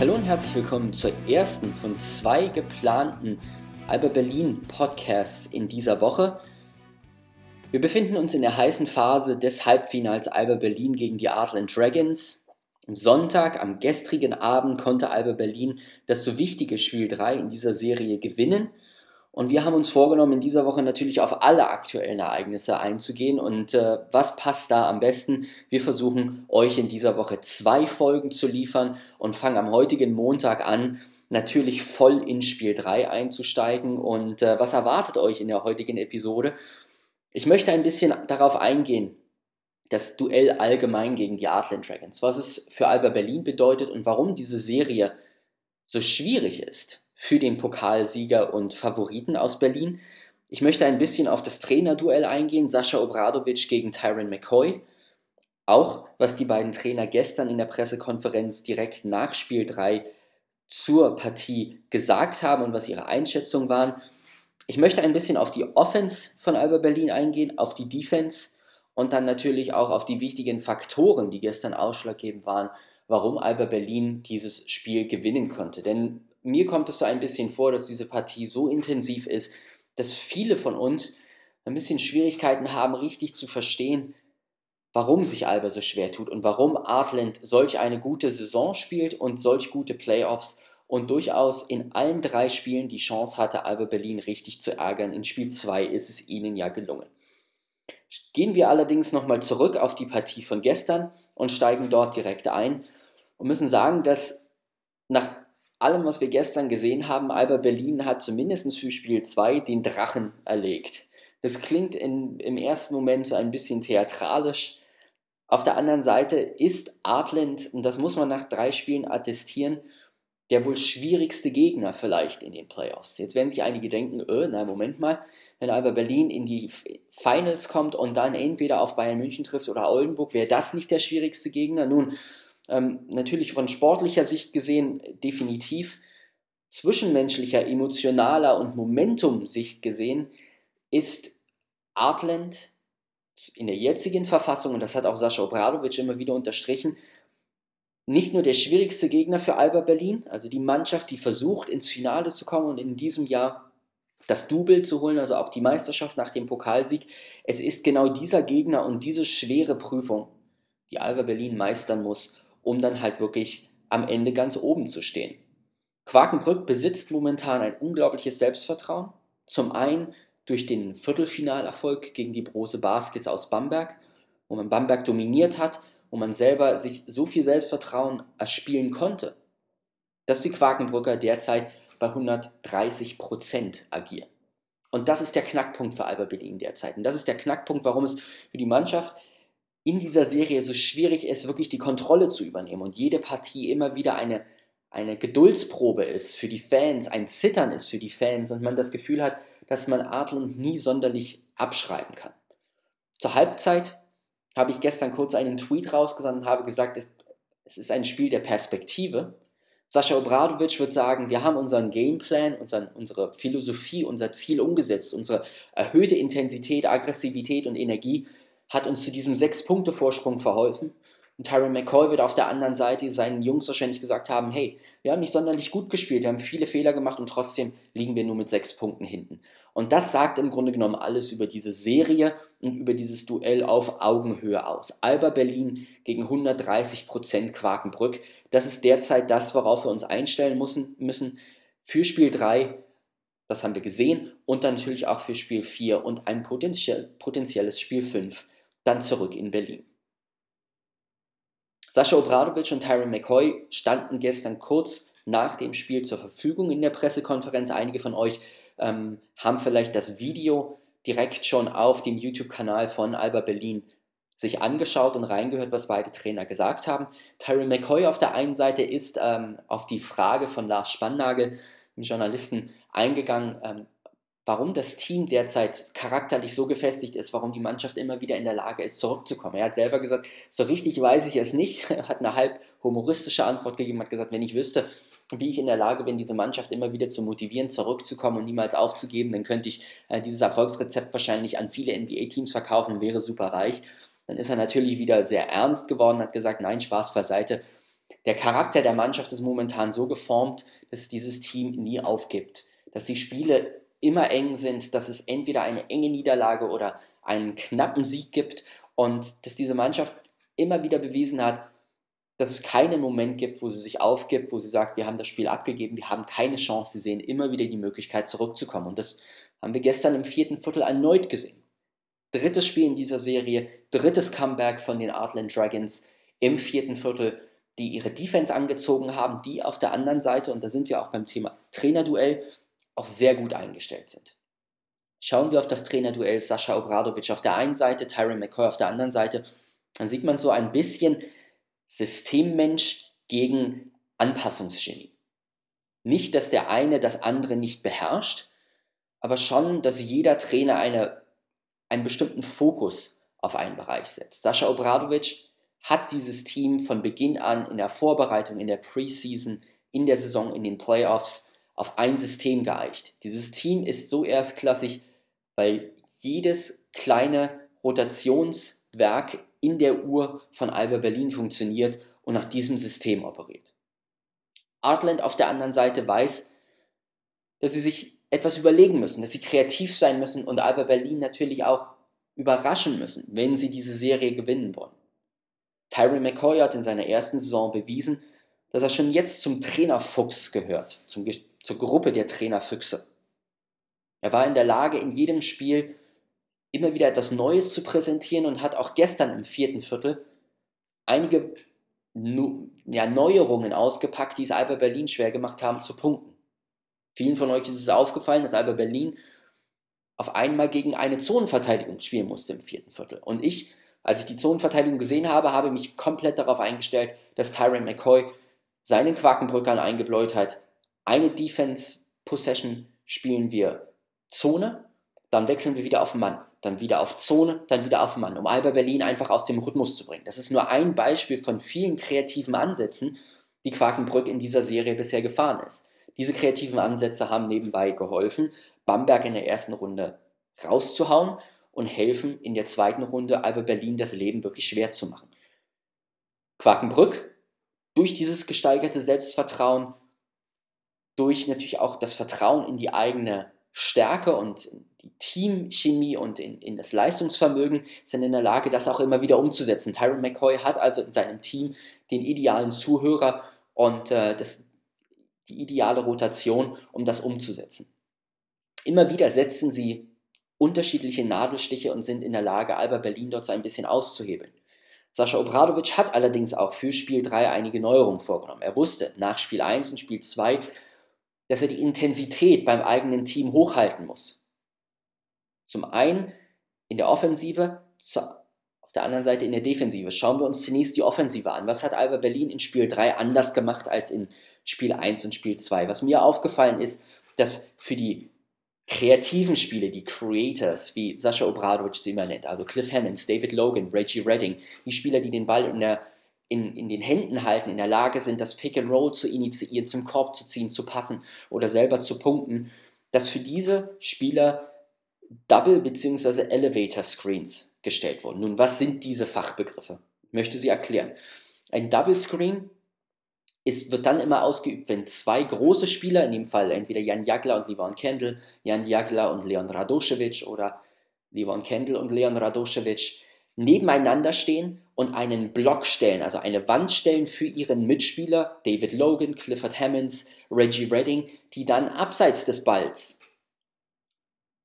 Hallo und herzlich willkommen zur ersten von zwei geplanten Alba Berlin Podcasts in dieser Woche. Wir befinden uns in der heißen Phase des Halbfinals Alba Berlin gegen die Artland Dragons. Am Sonntag, am gestrigen Abend, konnte Alba Berlin das so wichtige Spiel 3 in dieser Serie gewinnen. Und wir haben uns vorgenommen, in dieser Woche natürlich auf alle aktuellen Ereignisse einzugehen. Und äh, was passt da am besten? Wir versuchen euch in dieser Woche zwei Folgen zu liefern und fangen am heutigen Montag an, natürlich voll in Spiel 3 einzusteigen. Und äh, was erwartet euch in der heutigen Episode? Ich möchte ein bisschen darauf eingehen, das Duell allgemein gegen die Artland Dragons, was es für Alba Berlin bedeutet und warum diese Serie so schwierig ist für den Pokalsieger und Favoriten aus Berlin. Ich möchte ein bisschen auf das Trainerduell eingehen, Sascha Obradovic gegen Tyron McCoy. Auch was die beiden Trainer gestern in der Pressekonferenz direkt nach Spiel 3 zur Partie gesagt haben und was ihre Einschätzungen waren. Ich möchte ein bisschen auf die Offense von Alba Berlin eingehen, auf die Defense und dann natürlich auch auf die wichtigen Faktoren, die gestern ausschlaggebend waren, warum Alba Berlin dieses Spiel gewinnen konnte. Denn mir kommt es so ein bisschen vor, dass diese Partie so intensiv ist, dass viele von uns ein bisschen Schwierigkeiten haben, richtig zu verstehen, warum sich Alba so schwer tut und warum Artland solch eine gute Saison spielt und solch gute Playoffs und durchaus in allen drei Spielen die Chance hatte, Alba Berlin richtig zu ärgern. In Spiel 2 ist es ihnen ja gelungen. Gehen wir allerdings nochmal zurück auf die Partie von gestern und steigen dort direkt ein und müssen sagen, dass nach allem, was wir gestern gesehen haben, Alba Berlin hat zumindest für Spiel 2 den Drachen erlegt. Das klingt in, im ersten Moment so ein bisschen theatralisch. Auf der anderen Seite ist Artland, und das muss man nach drei Spielen attestieren, der wohl schwierigste Gegner vielleicht in den Playoffs. Jetzt werden sich einige denken, öh, na Moment mal, wenn Alba Berlin in die Finals kommt und dann entweder auf Bayern München trifft oder Oldenburg, wäre das nicht der schwierigste Gegner? Nun, ähm, natürlich von sportlicher Sicht gesehen definitiv, zwischenmenschlicher, emotionaler und Momentum-Sicht gesehen ist Artland in der jetzigen Verfassung, und das hat auch Sascha Obradovic immer wieder unterstrichen, nicht nur der schwierigste Gegner für Alba Berlin, also die Mannschaft, die versucht, ins Finale zu kommen und in diesem Jahr das Double zu holen, also auch die Meisterschaft nach dem Pokalsieg. Es ist genau dieser Gegner und diese schwere Prüfung, die Alba Berlin meistern muss, um dann halt wirklich am Ende ganz oben zu stehen. Quakenbrück besitzt momentan ein unglaubliches Selbstvertrauen. Zum einen durch den Viertelfinalerfolg gegen die Brose Baskets aus Bamberg, wo man Bamberg dominiert hat, wo man selber sich so viel Selbstvertrauen erspielen konnte, dass die Quakenbrücker derzeit bei 130 Prozent agieren. Und das ist der Knackpunkt für Alba Berlin derzeit. Und das ist der Knackpunkt, warum es für die Mannschaft in dieser Serie so schwierig ist, wirklich die Kontrolle zu übernehmen und jede Partie immer wieder eine, eine Geduldsprobe ist für die Fans, ein Zittern ist für die Fans und man das Gefühl hat, dass man Adland nie sonderlich abschreiben kann. Zur Halbzeit habe ich gestern kurz einen Tweet rausgesandt und habe gesagt, es ist ein Spiel der Perspektive. Sascha Obradovic wird sagen, wir haben unseren Gameplan, unseren, unsere Philosophie, unser Ziel umgesetzt, unsere erhöhte Intensität, Aggressivität und Energie hat uns zu diesem Sechs-Punkte-Vorsprung verholfen. Und Tyron McCoy wird auf der anderen Seite seinen Jungs wahrscheinlich gesagt haben, hey, wir haben nicht sonderlich gut gespielt, wir haben viele Fehler gemacht und trotzdem liegen wir nur mit sechs Punkten hinten. Und das sagt im Grunde genommen alles über diese Serie und über dieses Duell auf Augenhöhe aus. Alba Berlin gegen 130% Quakenbrück. Das ist derzeit das, worauf wir uns einstellen müssen, für Spiel 3. Das haben wir gesehen. Und dann natürlich auch für Spiel 4 und ein potenziell, potenzielles Spiel 5 dann zurück in Berlin. Sascha Obradovic und Tyron McCoy standen gestern kurz nach dem Spiel zur Verfügung in der Pressekonferenz. Einige von euch ähm, haben vielleicht das Video direkt schon auf dem YouTube-Kanal von Alba Berlin sich angeschaut und reingehört, was beide Trainer gesagt haben. Tyron McCoy auf der einen Seite ist ähm, auf die Frage von Lars Spannagel, dem Journalisten, eingegangen, ähm, warum das Team derzeit charakterlich so gefestigt ist, warum die Mannschaft immer wieder in der Lage ist, zurückzukommen. Er hat selber gesagt, so richtig weiß ich es nicht, hat eine halb humoristische Antwort gegeben, hat gesagt, wenn ich wüsste, wie ich in der Lage bin, diese Mannschaft immer wieder zu motivieren, zurückzukommen und niemals aufzugeben, dann könnte ich äh, dieses Erfolgsrezept wahrscheinlich an viele NBA-Teams verkaufen, wäre super reich. Dann ist er natürlich wieder sehr ernst geworden, hat gesagt, nein, Spaß beiseite. Der Charakter der Mannschaft ist momentan so geformt, dass dieses Team nie aufgibt, dass die Spiele immer eng sind, dass es entweder eine enge Niederlage oder einen knappen Sieg gibt und dass diese Mannschaft immer wieder bewiesen hat, dass es keinen Moment gibt, wo sie sich aufgibt, wo sie sagt, wir haben das Spiel abgegeben, wir haben keine Chance, sie sehen immer wieder die Möglichkeit zurückzukommen. Und das haben wir gestern im vierten Viertel erneut gesehen. Drittes Spiel in dieser Serie, drittes Comeback von den Artland Dragons im vierten Viertel, die ihre Defense angezogen haben, die auf der anderen Seite, und da sind wir auch beim Thema Trainerduell, auch sehr gut eingestellt sind. Schauen wir auf das Trainerduell Sascha Obradovic auf der einen Seite, Tyron McCoy auf der anderen Seite, dann sieht man so ein bisschen Systemmensch gegen Anpassungsgenie. Nicht, dass der eine das andere nicht beherrscht, aber schon, dass jeder Trainer eine, einen bestimmten Fokus auf einen Bereich setzt. Sascha Obradovic hat dieses Team von Beginn an in der Vorbereitung, in der Preseason, in der Saison, in den Playoffs auf ein System geeicht. Dieses Team ist so erstklassig, weil jedes kleine Rotationswerk in der Uhr von Alba Berlin funktioniert und nach diesem System operiert. Artland auf der anderen Seite weiß, dass sie sich etwas überlegen müssen, dass sie kreativ sein müssen und Alba Berlin natürlich auch überraschen müssen, wenn sie diese Serie gewinnen wollen. Tyrone McCoy hat in seiner ersten Saison bewiesen, dass er schon jetzt zum Trainerfuchs gehört, zum, zur Gruppe der Trainerfüchse. Er war in der Lage, in jedem Spiel immer wieder etwas Neues zu präsentieren und hat auch gestern im vierten Viertel einige ja, Neuerungen ausgepackt, die es Alba Berlin schwer gemacht haben zu punkten. Vielen von euch ist es aufgefallen, dass Alba Berlin auf einmal gegen eine Zonenverteidigung spielen musste im vierten Viertel. Und ich, als ich die Zonenverteidigung gesehen habe, habe mich komplett darauf eingestellt, dass Tyron McCoy seinen Quakenbrückern eingebläut hat, eine Defense-Possession spielen wir Zone, dann wechseln wir wieder auf Mann, dann wieder auf Zone, dann wieder auf Mann, um Alba Berlin einfach aus dem Rhythmus zu bringen. Das ist nur ein Beispiel von vielen kreativen Ansätzen, die Quakenbrück in dieser Serie bisher gefahren ist. Diese kreativen Ansätze haben nebenbei geholfen, Bamberg in der ersten Runde rauszuhauen und helfen in der zweiten Runde Alba Berlin das Leben wirklich schwer zu machen. Quakenbrück durch dieses gesteigerte Selbstvertrauen, durch natürlich auch das Vertrauen in die eigene Stärke und die Teamchemie und in, in, das Leistungsvermögen sind in der Lage, das auch immer wieder umzusetzen. Tyron McCoy hat also in seinem Team den idealen Zuhörer und äh, das, die ideale Rotation, um das umzusetzen. Immer wieder setzen sie unterschiedliche Nadelstiche und sind in der Lage, Alba Berlin dort so ein bisschen auszuhebeln. Sascha Obradovic hat allerdings auch für Spiel 3 einige Neuerungen vorgenommen. Er wusste nach Spiel 1 und Spiel 2, dass er die Intensität beim eigenen Team hochhalten muss. Zum einen in der Offensive, auf der anderen Seite in der Defensive. Schauen wir uns zunächst die Offensive an. Was hat Alba Berlin in Spiel 3 anders gemacht als in Spiel 1 und Spiel 2? Was mir aufgefallen ist, dass für die kreativen Spiele, die Creators, wie Sascha Obradovic sie immer nennt, also Cliff Hammonds, David Logan, Reggie Redding, die Spieler, die den Ball in der in, in den Händen halten, in der Lage sind, das Pick and Roll zu initiieren, zum Korb zu ziehen, zu passen oder selber zu punkten, dass für diese Spieler Double- bzw. Elevator Screens gestellt wurden. Nun, was sind diese Fachbegriffe? Ich möchte sie erklären. Ein Double Screen ist, wird dann immer ausgeübt, wenn zwei große Spieler, in dem Fall entweder Jan Jagler und Livon Kendall, Jan Jagler und Leon Radoschewitsch oder Livon Kendall und Leon Radoschewitsch nebeneinander stehen und einen Block stellen, also eine Wand stellen für ihren Mitspieler, David Logan, Clifford Hammonds, Reggie Redding, die dann abseits des Balls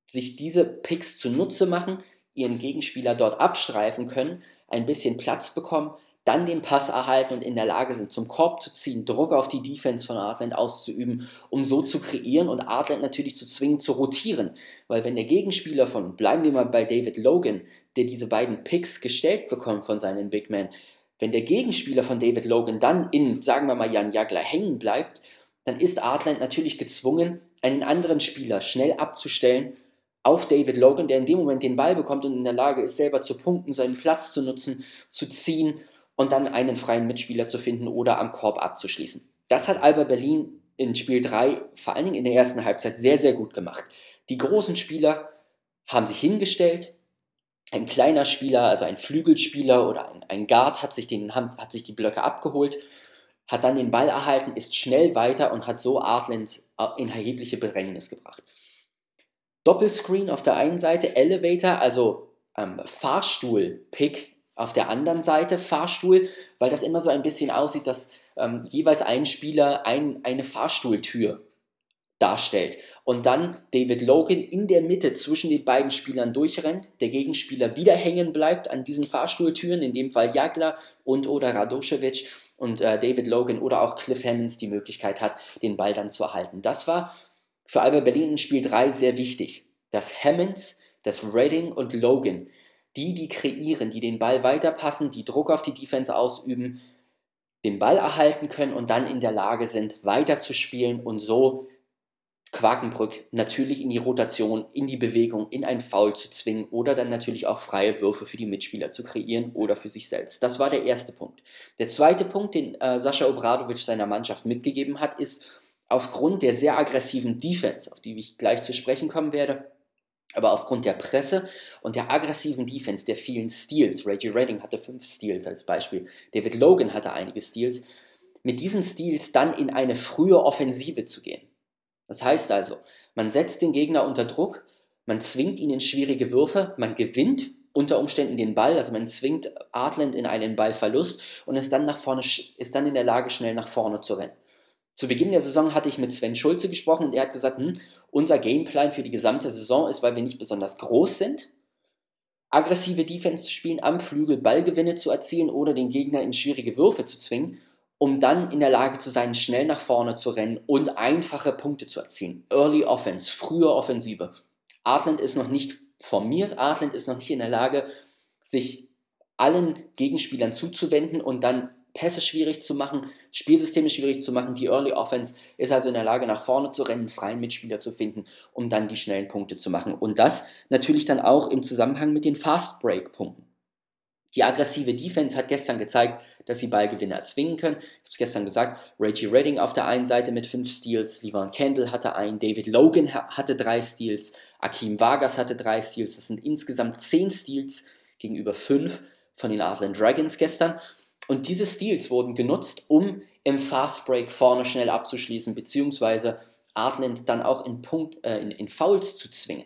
sich diese Picks zunutze machen, ihren Gegenspieler dort abstreifen können, ein bisschen Platz bekommen, dann den Pass erhalten und in der Lage sind, zum Korb zu ziehen, Druck auf die Defense von Artland auszuüben, um so zu kreieren und Artland natürlich zu zwingen, zu rotieren. Weil wenn der Gegenspieler von, bleiben wir mal bei David Logan, der diese beiden Picks gestellt bekommt von seinen Big Men, wenn der Gegenspieler von David Logan dann in, sagen wir mal, Jan Jagler hängen bleibt, dann ist Artland natürlich gezwungen, einen anderen Spieler schnell abzustellen auf David Logan, der in dem Moment den Ball bekommt und in der Lage ist, selber zu punkten, seinen Platz zu nutzen, zu ziehen und dann einen freien Mitspieler zu finden oder am Korb abzuschließen. Das hat Alba Berlin in Spiel 3, vor allen Dingen in der ersten Halbzeit, sehr, sehr gut gemacht. Die großen Spieler haben sich hingestellt, ein kleiner Spieler, also ein Flügelspieler oder ein, ein Guard hat sich, den, hat sich die Blöcke abgeholt hat dann den Ball erhalten, ist schnell weiter und hat so Artland in erhebliche Bedrängnis gebracht. Doppelscreen auf der einen Seite, Elevator, also ähm, Fahrstuhl-Pick auf der anderen Seite, Fahrstuhl, weil das immer so ein bisschen aussieht, dass ähm, jeweils ein Spieler ein, eine Fahrstuhltür darstellt. Und dann David Logan in der Mitte zwischen den beiden Spielern durchrennt, der Gegenspieler wieder hängen bleibt an diesen Fahrstuhltüren, in dem Fall Jagler und oder Radoschewitsch und äh, David Logan oder auch Cliff Hammonds die Möglichkeit hat, den Ball dann zu erhalten. Das war für Alba Berlin in Spiel 3 sehr wichtig, dass Hammonds, dass Redding und Logan, die, die kreieren, die den Ball weiterpassen, die Druck auf die Defense ausüben, den Ball erhalten können und dann in der Lage sind, weiterzuspielen und so Quakenbrück natürlich in die Rotation, in die Bewegung, in ein Foul zu zwingen oder dann natürlich auch freie Würfe für die Mitspieler zu kreieren oder für sich selbst. Das war der erste Punkt. Der zweite Punkt, den äh, Sascha Obradovic seiner Mannschaft mitgegeben hat, ist aufgrund der sehr aggressiven Defense, auf die ich gleich zu sprechen kommen werde, aber aufgrund der Presse und der aggressiven Defense, der vielen Steals, Reggie Redding hatte fünf Steals als Beispiel, David Logan hatte einige Steals, mit diesen Steals dann in eine frühe Offensive zu gehen. Das heißt also, man setzt den Gegner unter Druck, man zwingt ihn in schwierige Würfe, man gewinnt unter Umständen den Ball, also man zwingt Artland in einen Ballverlust und ist dann nach vorne, ist dann in der Lage, schnell nach vorne zu rennen. Zu Beginn der Saison hatte ich mit Sven Schulze gesprochen und er hat gesagt, hm, unser Gameplan für die gesamte Saison ist, weil wir nicht besonders groß sind, aggressive Defense zu spielen, am Flügel Ballgewinne zu erzielen oder den Gegner in schwierige Würfe zu zwingen um dann in der Lage zu sein, schnell nach vorne zu rennen und einfache Punkte zu erzielen. Early Offense, frühe Offensive. Artland ist noch nicht formiert, Artland ist noch nicht in der Lage, sich allen Gegenspielern zuzuwenden und dann Pässe schwierig zu machen, Spielsysteme schwierig zu machen. Die Early Offense ist also in der Lage, nach vorne zu rennen, freien Mitspieler zu finden, um dann die schnellen Punkte zu machen. Und das natürlich dann auch im Zusammenhang mit den Fast Break Punkten. Die aggressive Defense hat gestern gezeigt, dass sie Ballgewinne erzwingen können. Ich habe es gestern gesagt, Reggie Redding auf der einen Seite mit fünf Steals, Levan Kendall hatte einen, David Logan hatte drei Steals, Akeem Vargas hatte drei Steals. Das sind insgesamt zehn Steals gegenüber fünf von den Artland Dragons gestern. Und diese Steals wurden genutzt, um im Fast Break vorne schnell abzuschließen, beziehungsweise Artland dann auch in, Punkt, äh, in, in Fouls zu zwingen.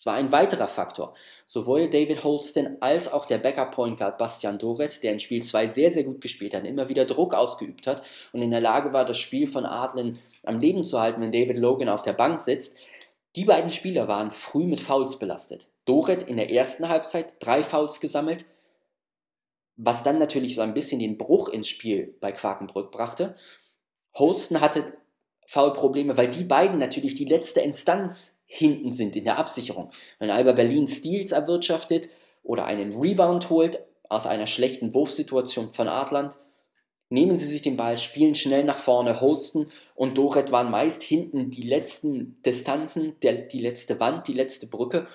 Es war ein weiterer Faktor. Sowohl David Holston als auch der Backup Point Guard Bastian Doret, der in Spiel 2 sehr, sehr gut gespielt hat, immer wieder Druck ausgeübt hat und in der Lage war, das Spiel von Adlen am Leben zu halten, wenn David Logan auf der Bank sitzt. Die beiden Spieler waren früh mit Fouls belastet. Doret in der ersten Halbzeit drei Fouls gesammelt, was dann natürlich so ein bisschen den Bruch ins Spiel bei Quakenbrück brachte. Holston hatte Foulprobleme, weil die beiden natürlich die letzte Instanz hinten sind in der Absicherung. Wenn Alba Berlin Steals erwirtschaftet oder einen Rebound holt aus einer schlechten Wurfsituation von Adland, nehmen sie sich den Ball, spielen schnell nach vorne. Holston und Doret waren meist hinten die letzten Distanzen, der, die letzte Wand, die letzte Brücke.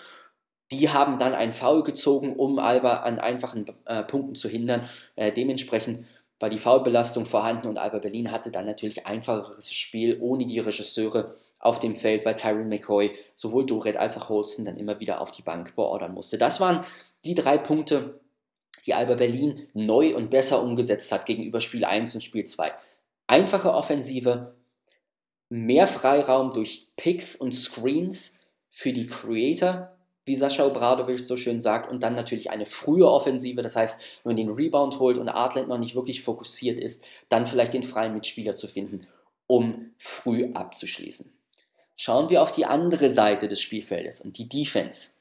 Die haben dann ein Foul gezogen, um Alba an einfachen äh, Punkten zu hindern. Äh, dementsprechend war die Foulbelastung vorhanden und Alba Berlin hatte dann natürlich einfacheres Spiel ohne die Regisseure auf dem Feld, weil Tyrone McCoy sowohl Doret als auch Holsten dann immer wieder auf die Bank beordern musste. Das waren die drei Punkte, die Alba Berlin neu und besser umgesetzt hat gegenüber Spiel 1 und Spiel 2. Einfache Offensive, mehr Freiraum durch Picks und Screens für die Creator wie Sascha Obradovic so schön sagt, und dann natürlich eine frühe Offensive. Das heißt, wenn man den Rebound holt und Artland noch nicht wirklich fokussiert ist, dann vielleicht den freien Mitspieler zu finden, um früh abzuschließen. Schauen wir auf die andere Seite des Spielfeldes und die Defense.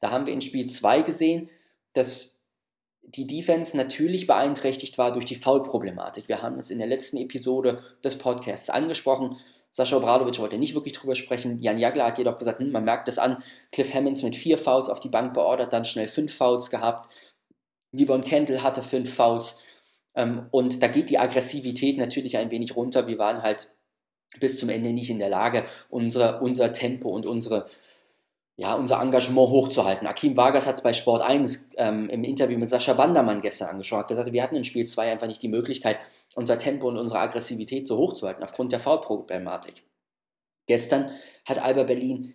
Da haben wir in Spiel 2 gesehen, dass die Defense natürlich beeinträchtigt war durch die Foul-Problematik. Wir haben es in der letzten Episode des Podcasts angesprochen. Sascha Obradovic wollte nicht wirklich drüber sprechen. Jan Jagler hat jedoch gesagt, hm, man merkt es an. Cliff Hammonds mit vier Fouls auf die Bank beordert, dann schnell fünf Fouls gehabt. Yvonne Kendall hatte fünf Fouls. Ähm, und da geht die Aggressivität natürlich ein wenig runter. Wir waren halt bis zum Ende nicht in der Lage, unsere, unser Tempo und unsere ja, unser Engagement hochzuhalten. Akim Vargas hat es bei Sport 1 ähm, im Interview mit Sascha Bandermann gestern angesprochen, hat gesagt, wir hatten in Spiel 2 einfach nicht die Möglichkeit, unser Tempo und unsere Aggressivität so hoch zu halten, aufgrund der Foulproblematik. Gestern hat Alba Berlin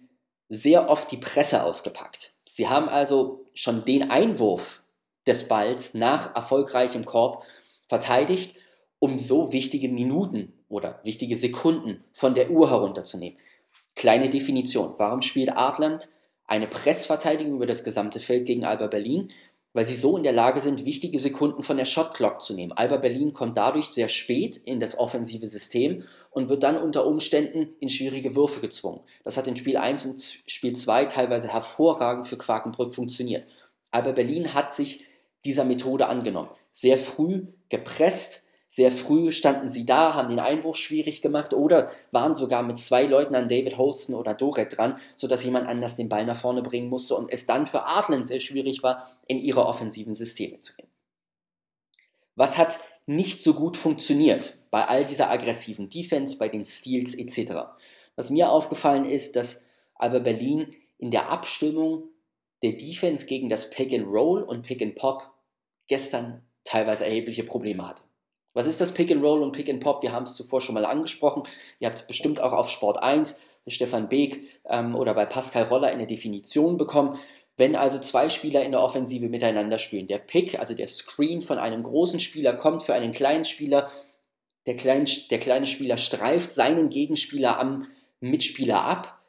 sehr oft die Presse ausgepackt. Sie haben also schon den Einwurf des Balls nach erfolgreichem Korb verteidigt um so wichtige Minuten oder wichtige Sekunden von der Uhr herunterzunehmen. Kleine Definition. Warum spielt Artland eine Pressverteidigung über das gesamte Feld gegen Alba Berlin? Weil sie so in der Lage sind, wichtige Sekunden von der Shotclock zu nehmen. Alba Berlin kommt dadurch sehr spät in das offensive System und wird dann unter Umständen in schwierige Würfe gezwungen. Das hat in Spiel 1 und Spiel 2 teilweise hervorragend für Quakenbrück funktioniert. Alba Berlin hat sich dieser Methode angenommen. Sehr früh gepresst, sehr früh standen sie da, haben den Einwurf schwierig gemacht oder waren sogar mit zwei Leuten an David Holston oder Doret dran, sodass jemand anders den Ball nach vorne bringen musste und es dann für Artland sehr schwierig war, in ihre offensiven Systeme zu gehen. Was hat nicht so gut funktioniert bei all dieser aggressiven Defense, bei den Steals etc.? Was mir aufgefallen ist, dass Alba Berlin in der Abstimmung der Defense gegen das Pick and Roll und Pick and Pop gestern teilweise erhebliche Probleme hatte. Was ist das Pick and Roll und Pick and Pop? Wir haben es zuvor schon mal angesprochen. Ihr habt es bestimmt auch auf Sport 1 bei Stefan Beek ähm, oder bei Pascal Roller in der Definition bekommen. Wenn also zwei Spieler in der Offensive miteinander spielen, der Pick, also der Screen von einem großen Spieler kommt für einen kleinen Spieler, der, klein, der kleine Spieler streift seinen Gegenspieler am Mitspieler ab,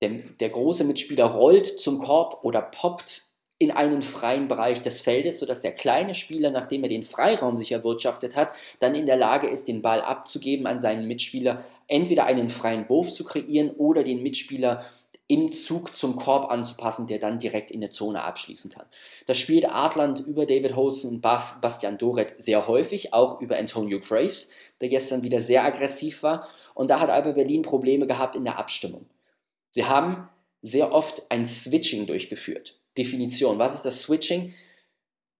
der, der große Mitspieler rollt zum Korb oder poppt in einen freien Bereich des Feldes, sodass der kleine Spieler, nachdem er den Freiraum sich erwirtschaftet hat, dann in der Lage ist, den Ball abzugeben an seinen Mitspieler, entweder einen freien Wurf zu kreieren oder den Mitspieler im Zug zum Korb anzupassen, der dann direkt in der Zone abschließen kann. Das spielt Artland über David Holson und Bastian Doret sehr häufig, auch über Antonio Graves, der gestern wieder sehr aggressiv war. Und da hat Alba Berlin Probleme gehabt in der Abstimmung. Sie haben sehr oft ein Switching durchgeführt. Definition. Was ist das Switching?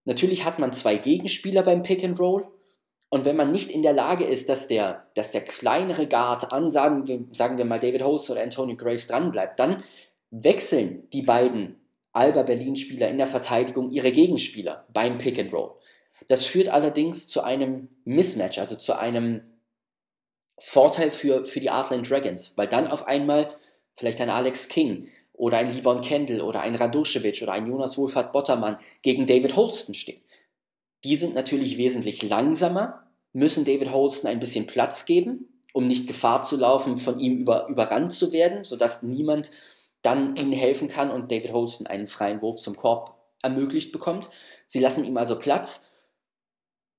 Natürlich hat man zwei Gegenspieler beim Pick and Roll. Und wenn man nicht in der Lage ist, dass der, dass der kleinere Guard an, sagen wir, sagen wir mal David Holst oder Antonio Graves dranbleibt, dann wechseln die beiden Alba Berlin-Spieler in der Verteidigung ihre Gegenspieler beim Pick and Roll. Das führt allerdings zu einem Mismatch, also zu einem Vorteil für, für die Artland Dragons, weil dann auf einmal vielleicht ein Alex King oder ein Livon Kendall oder ein Radoschewitsch oder ein Jonas Wohlfahrt Bottermann gegen David Holston stehen. Die sind natürlich wesentlich langsamer, müssen David Holston ein bisschen Platz geben, um nicht Gefahr zu laufen, von ihm über, überrannt zu werden, sodass niemand dann ihnen helfen kann und David Holston einen freien Wurf zum Korb ermöglicht bekommt. Sie lassen ihm also Platz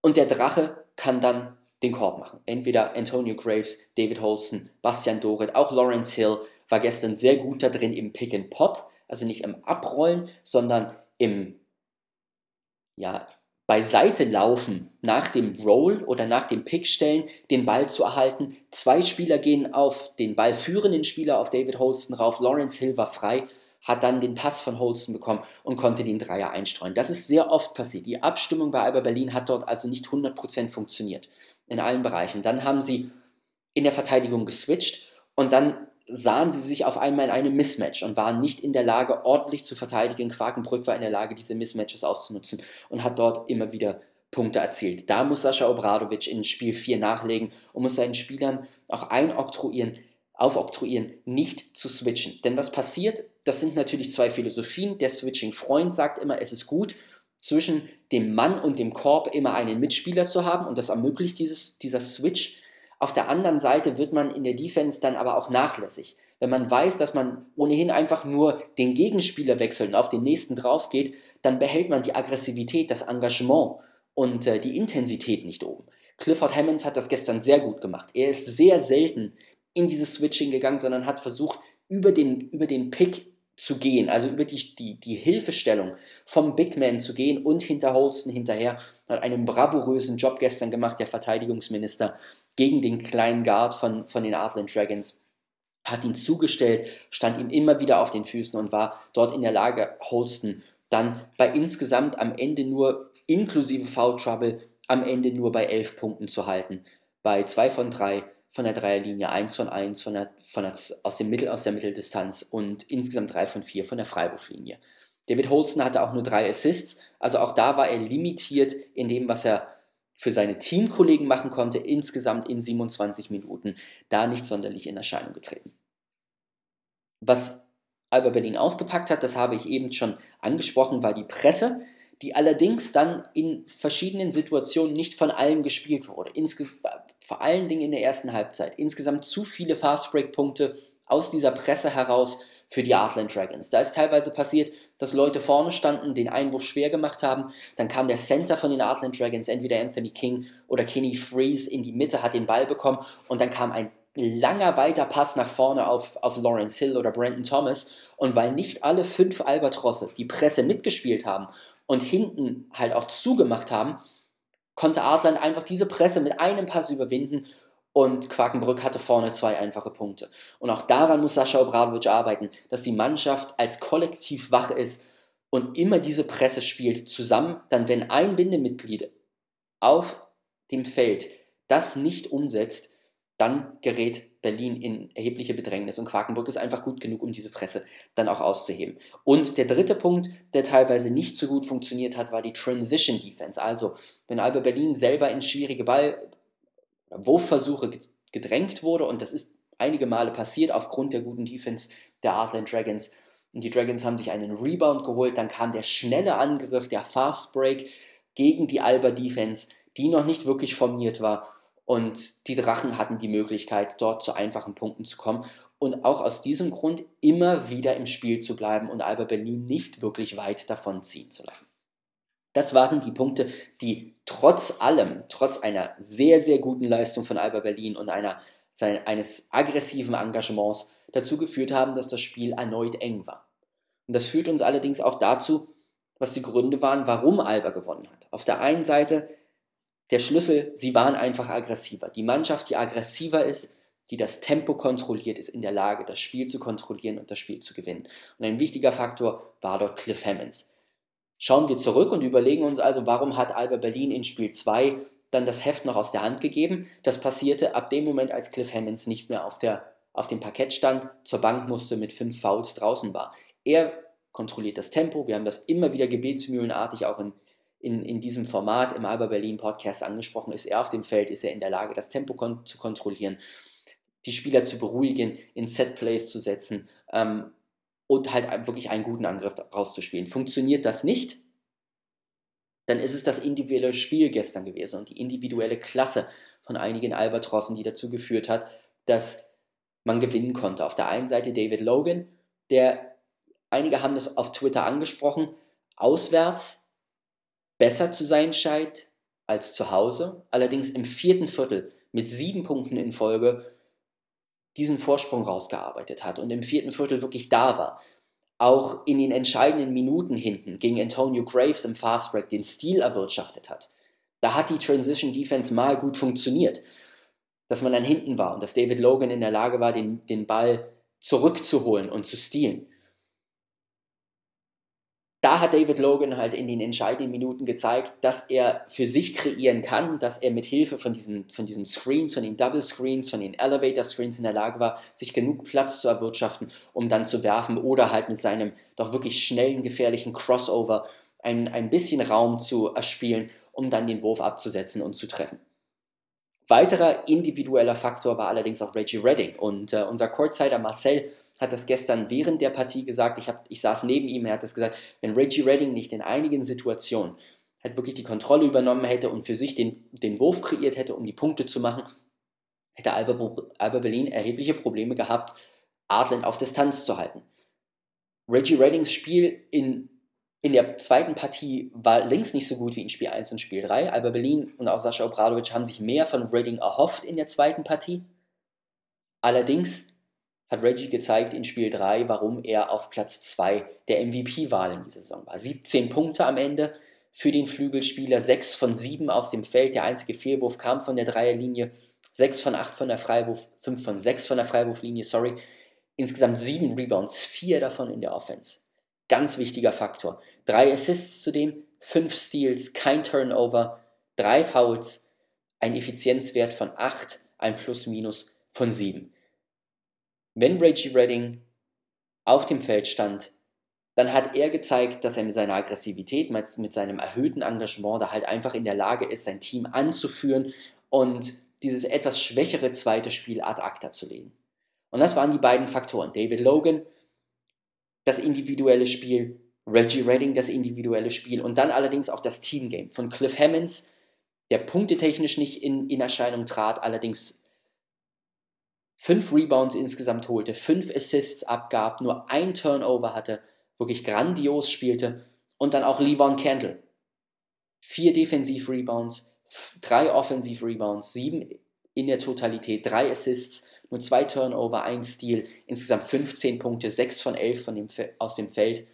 und der Drache kann dann den Korb machen. Entweder Antonio Graves, David Holston, Bastian Doret, auch Lawrence Hill, war gestern sehr gut da drin im Pick and Pop, also nicht im Abrollen, sondern im ja, beiseite laufen nach dem Roll oder nach dem Pick stellen, den Ball zu erhalten. Zwei Spieler gehen auf den ballführenden Spieler auf David Holston rauf. Lawrence Hill war frei, hat dann den Pass von Holston bekommen und konnte den Dreier einstreuen. Das ist sehr oft passiert. Die Abstimmung bei Alba Berlin hat dort also nicht 100% funktioniert in allen Bereichen. Dann haben sie in der Verteidigung geswitcht und dann sahen sie sich auf einmal in einem Mismatch und waren nicht in der Lage, ordentlich zu verteidigen. Quakenbrück war in der Lage, diese Mismatches auszunutzen und hat dort immer wieder Punkte erzielt. Da muss Sascha Obradovic in Spiel 4 nachlegen und muss seinen Spielern auch einoktroyieren, aufoktroyieren, nicht zu switchen. Denn was passiert, das sind natürlich zwei Philosophien. Der Switching-Freund sagt immer, es ist gut, zwischen dem Mann und dem Korb immer einen Mitspieler zu haben und das ermöglicht dieses, dieser Switch auf der anderen Seite wird man in der Defense dann aber auch nachlässig. Wenn man weiß, dass man ohnehin einfach nur den Gegenspieler wechseln und auf den nächsten drauf geht, dann behält man die Aggressivität, das Engagement und äh, die Intensität nicht oben. Clifford Hammonds hat das gestern sehr gut gemacht. Er ist sehr selten in dieses Switching gegangen, sondern hat versucht, über den, über den Pick zu gehen, also über die, die, die Hilfestellung vom Big Man zu gehen und hinter Holston hinterher. Hat einen bravourösen Job gestern gemacht, der Verteidigungsminister, gegen den kleinen Guard von, von den Artland Dragons. Hat ihn zugestellt, stand ihm immer wieder auf den Füßen und war dort in der Lage, Holston dann bei insgesamt am Ende nur inklusive Foul Trouble am Ende nur bei elf Punkten zu halten. Bei zwei von drei von der Dreierlinie, 1 von 1 von der, von der, aus, dem Mittel, aus der Mitteldistanz und insgesamt 3 von 4 von der Freiwurflinie. David Holston hatte auch nur drei Assists, also auch da war er limitiert in dem, was er für seine Teamkollegen machen konnte, insgesamt in 27 Minuten, da nicht sonderlich in Erscheinung getreten. Was Alba Berlin ausgepackt hat, das habe ich eben schon angesprochen, war die Presse. Die allerdings dann in verschiedenen Situationen nicht von allen gespielt wurde. Insges vor allen Dingen in der ersten Halbzeit. Insgesamt zu viele Fastbreak-Punkte aus dieser Presse heraus für die Artland Dragons. Da ist teilweise passiert, dass Leute vorne standen, den Einwurf schwer gemacht haben. Dann kam der Center von den Artland Dragons, entweder Anthony King oder Kenny Freeze, in die Mitte, hat den Ball bekommen und dann kam ein langer weiter Pass nach vorne auf, auf Lawrence Hill oder Brandon Thomas. Und weil nicht alle fünf Albatrosse die Presse mitgespielt haben und hinten halt auch zugemacht haben, konnte Artland einfach diese Presse mit einem Pass überwinden und Quakenbrück hatte vorne zwei einfache Punkte. Und auch daran muss Sascha Obradovic arbeiten, dass die Mannschaft als Kollektiv wach ist und immer diese Presse spielt zusammen. Dann, wenn ein Bindemitglied auf dem Feld das nicht umsetzt, dann gerät Berlin in erhebliche Bedrängnis und Quakenburg ist einfach gut genug, um diese Presse dann auch auszuheben. Und der dritte Punkt, der teilweise nicht so gut funktioniert hat, war die Transition Defense. Also, wenn Alba Berlin selber in schwierige Ball Wurfversuche gedrängt wurde und das ist einige Male passiert aufgrund der guten Defense der Heartland Dragons. Und die Dragons haben sich einen Rebound geholt, dann kam der schnelle Angriff, der Fast Break gegen die Alba Defense, die noch nicht wirklich formiert war. Und die Drachen hatten die Möglichkeit, dort zu einfachen Punkten zu kommen und auch aus diesem Grund immer wieder im Spiel zu bleiben und Alba Berlin nicht wirklich weit davon ziehen zu lassen. Das waren die Punkte, die trotz allem, trotz einer sehr, sehr guten Leistung von Alba Berlin und einer, eines aggressiven Engagements dazu geführt haben, dass das Spiel erneut eng war. Und das führt uns allerdings auch dazu, was die Gründe waren, warum Alba gewonnen hat. Auf der einen Seite der Schlüssel, sie waren einfach aggressiver. Die Mannschaft, die aggressiver ist, die das Tempo kontrolliert, ist in der Lage, das Spiel zu kontrollieren und das Spiel zu gewinnen. Und ein wichtiger Faktor war dort Cliff Hammonds. Schauen wir zurück und überlegen uns also, warum hat Alba Berlin in Spiel 2 dann das Heft noch aus der Hand gegeben? Das passierte ab dem Moment, als Cliff Hammonds nicht mehr auf, der, auf dem Parkett stand, zur Bank musste, mit fünf Fouls draußen war. Er kontrolliert das Tempo, wir haben das immer wieder gebetsmühlenartig auch in, in, in diesem Format im Alba Berlin Podcast angesprochen. Ist er auf dem Feld, ist er in der Lage, das Tempo kon zu kontrollieren, die Spieler zu beruhigen, in Set-Plays zu setzen ähm, und halt wirklich einen guten Angriff rauszuspielen. Funktioniert das nicht, dann ist es das individuelle Spiel gestern gewesen und die individuelle Klasse von einigen Albatrossen, die dazu geführt hat, dass man gewinnen konnte. Auf der einen Seite David Logan, der, einige haben das auf Twitter angesprochen, auswärts besser zu sein scheint als zu Hause, allerdings im vierten Viertel mit sieben Punkten in Folge diesen Vorsprung rausgearbeitet hat und im vierten Viertel wirklich da war. Auch in den entscheidenden Minuten hinten gegen Antonio Graves im Fastbreak den Stil erwirtschaftet hat. Da hat die Transition Defense mal gut funktioniert. Dass man dann hinten war und dass David Logan in der Lage war, den, den Ball zurückzuholen und zu stehlen da hat David Logan halt in den entscheidenden Minuten gezeigt, dass er für sich kreieren kann, dass er mit Hilfe von diesen, von diesen Screens, von den Double Screens, von den Elevator Screens in der Lage war, sich genug Platz zu erwirtschaften, um dann zu werfen oder halt mit seinem doch wirklich schnellen, gefährlichen Crossover ein, ein bisschen Raum zu erspielen, um dann den Wurf abzusetzen und zu treffen. Weiterer individueller Faktor war allerdings auch Reggie Redding und äh, unser Courtsider Marcel hat das gestern während der Partie gesagt. Ich, hab, ich saß neben ihm, er hat das gesagt, wenn Reggie Redding nicht in einigen Situationen halt wirklich die Kontrolle übernommen hätte und für sich den, den Wurf kreiert hätte, um die Punkte zu machen, hätte Alba, Alba Berlin erhebliche Probleme gehabt, Artland auf Distanz zu halten. Reggie Reddings Spiel in, in der zweiten Partie war links nicht so gut wie in Spiel 1 und Spiel 3. Alba Berlin und auch Sascha Obradovic haben sich mehr von Redding erhofft in der zweiten Partie. Allerdings hat Reggie gezeigt in Spiel 3, warum er auf Platz 2 der MVP-Wahl in dieser Saison war. 17 Punkte am Ende für den Flügelspieler, 6 von 7 aus dem Feld. Der einzige Fehlwurf kam von der Dreierlinie, 6 von 8 von der Freiwurf, 5 von 6 von der Freiwurflinie, sorry. Insgesamt 7 Rebounds, 4 davon in der Offense. Ganz wichtiger Faktor. 3 Assists zudem, 5 Steals, kein Turnover, 3 Fouls, ein Effizienzwert von 8, ein Plus-Minus von 7 wenn Reggie Redding auf dem Feld stand, dann hat er gezeigt, dass er mit seiner Aggressivität, mit seinem erhöhten Engagement da halt einfach in der Lage ist, sein Team anzuführen und dieses etwas schwächere zweite Spiel ad acta zu legen. Und das waren die beiden Faktoren. David Logan, das individuelle Spiel, Reggie Redding das individuelle Spiel und dann allerdings auch das Teamgame von Cliff Hammonds, der punktetechnisch nicht in, in Erscheinung trat, allerdings fünf Rebounds insgesamt holte, fünf Assists abgab, nur ein Turnover hatte, wirklich grandios spielte und dann auch Levon Candle. Vier Defensiv-Rebounds, drei Offensiv-Rebounds, sieben in der Totalität, drei Assists, nur zwei Turnover, ein Steal, insgesamt 15 Punkte, sechs von elf von dem, aus dem Feld,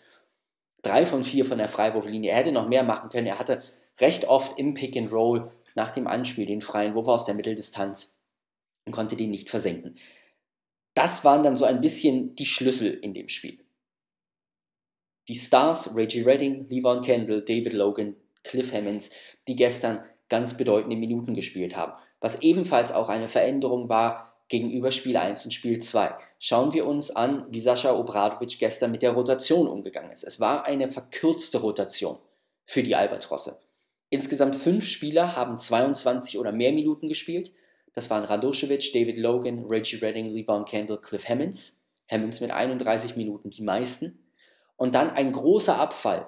drei von vier von der Freiwurflinie. Er hätte noch mehr machen können. Er hatte recht oft im Pick and Roll nach dem Anspiel den freien Wurf aus der Mitteldistanz und konnte den nicht versenken. Das waren dann so ein bisschen die Schlüssel in dem Spiel. Die Stars, Reggie Redding, Levon Kendall, David Logan, Cliff Hammonds, die gestern ganz bedeutende Minuten gespielt haben. Was ebenfalls auch eine Veränderung war gegenüber Spiel 1 und Spiel 2. Schauen wir uns an, wie Sascha Obradovic gestern mit der Rotation umgegangen ist. Es war eine verkürzte Rotation für die Albatrosse. Insgesamt fünf Spieler haben 22 oder mehr Minuten gespielt. Das waren Radoschewitsch, David Logan, Reggie Redding, Levon Kendall, Cliff Hammonds. Hammonds mit 31 Minuten die meisten. Und dann ein großer Abfall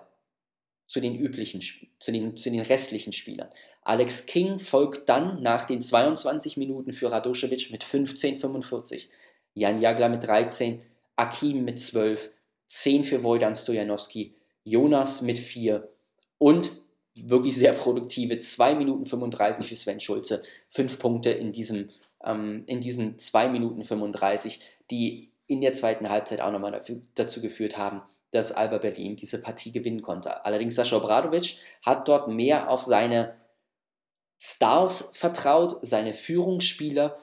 zu den üblichen, zu den, zu den restlichen Spielern. Alex King folgt dann nach den 22 Minuten für Radoschewitsch mit 15,45. Jan Jagler mit 13, Akim mit 12, 10 für Wojdan Stojanowski, Jonas mit 4 und wirklich sehr produktive 2 Minuten 35 für Sven Schulze. 5 Punkte in, diesem, ähm, in diesen 2 Minuten 35, die in der zweiten Halbzeit auch nochmal dafür, dazu geführt haben, dass Alba Berlin diese Partie gewinnen konnte. Allerdings Sascha Obradovic hat dort mehr auf seine Stars vertraut, seine Führungsspieler,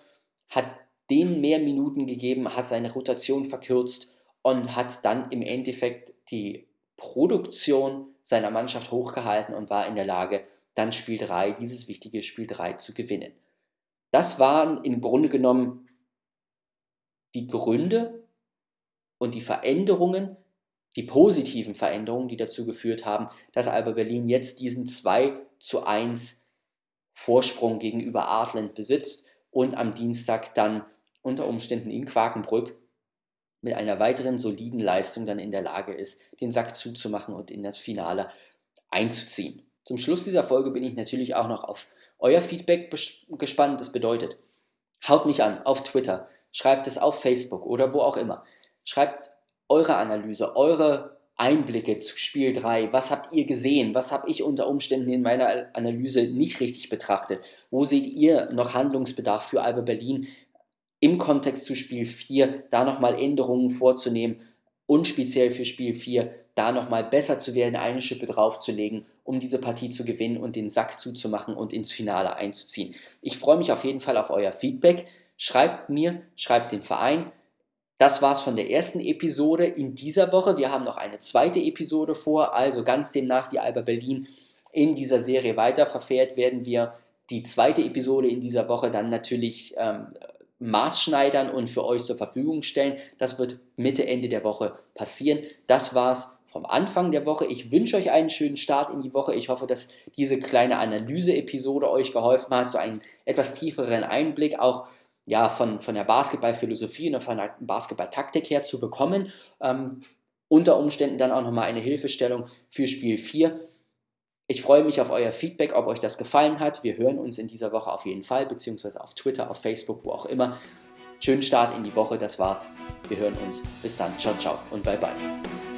hat denen mehr Minuten gegeben, hat seine Rotation verkürzt und hat dann im Endeffekt die Produktion seiner Mannschaft hochgehalten und war in der Lage, dann Spiel 3, dieses wichtige Spiel 3 zu gewinnen. Das waren im Grunde genommen die Gründe und die Veränderungen, die positiven Veränderungen, die dazu geführt haben, dass Alba Berlin jetzt diesen 2 zu 1 Vorsprung gegenüber Artland besitzt und am Dienstag dann unter Umständen in Quakenbrück mit einer weiteren soliden Leistung dann in der Lage ist, den Sack zuzumachen und in das Finale einzuziehen. Zum Schluss dieser Folge bin ich natürlich auch noch auf euer Feedback gespannt. Das bedeutet, haut mich an auf Twitter, schreibt es auf Facebook oder wo auch immer. Schreibt eure Analyse, eure Einblicke zu Spiel 3. Was habt ihr gesehen? Was habe ich unter Umständen in meiner Analyse nicht richtig betrachtet? Wo seht ihr noch Handlungsbedarf für Alba Berlin im Kontext zu Spiel 4, da nochmal Änderungen vorzunehmen und speziell für Spiel 4 da nochmal besser zu werden, eine Schippe draufzulegen, um diese Partie zu gewinnen und den Sack zuzumachen und ins Finale einzuziehen. Ich freue mich auf jeden Fall auf euer Feedback. Schreibt mir, schreibt den Verein, das war's von der ersten Episode in dieser Woche. Wir haben noch eine zweite Episode vor, also ganz demnach wie Alba Berlin in dieser Serie weiter verfährt, werden wir die zweite Episode in dieser Woche dann natürlich ähm, maßschneidern und für euch zur Verfügung stellen. Das wird Mitte, Ende der Woche passieren. Das war's vom Anfang der Woche. Ich wünsche euch einen schönen Start in die Woche. Ich hoffe, dass diese kleine Analyse-Episode euch geholfen hat, so einen etwas tieferen Einblick auch ja, von, von der Basketballphilosophie und von der Basketballtaktik her zu bekommen. Ähm, unter Umständen dann auch nochmal eine Hilfestellung für Spiel 4. Ich freue mich auf euer Feedback, ob euch das gefallen hat. Wir hören uns in dieser Woche auf jeden Fall, beziehungsweise auf Twitter, auf Facebook, wo auch immer. Schönen Start in die Woche, das war's. Wir hören uns. Bis dann. Ciao, ciao und bye bye.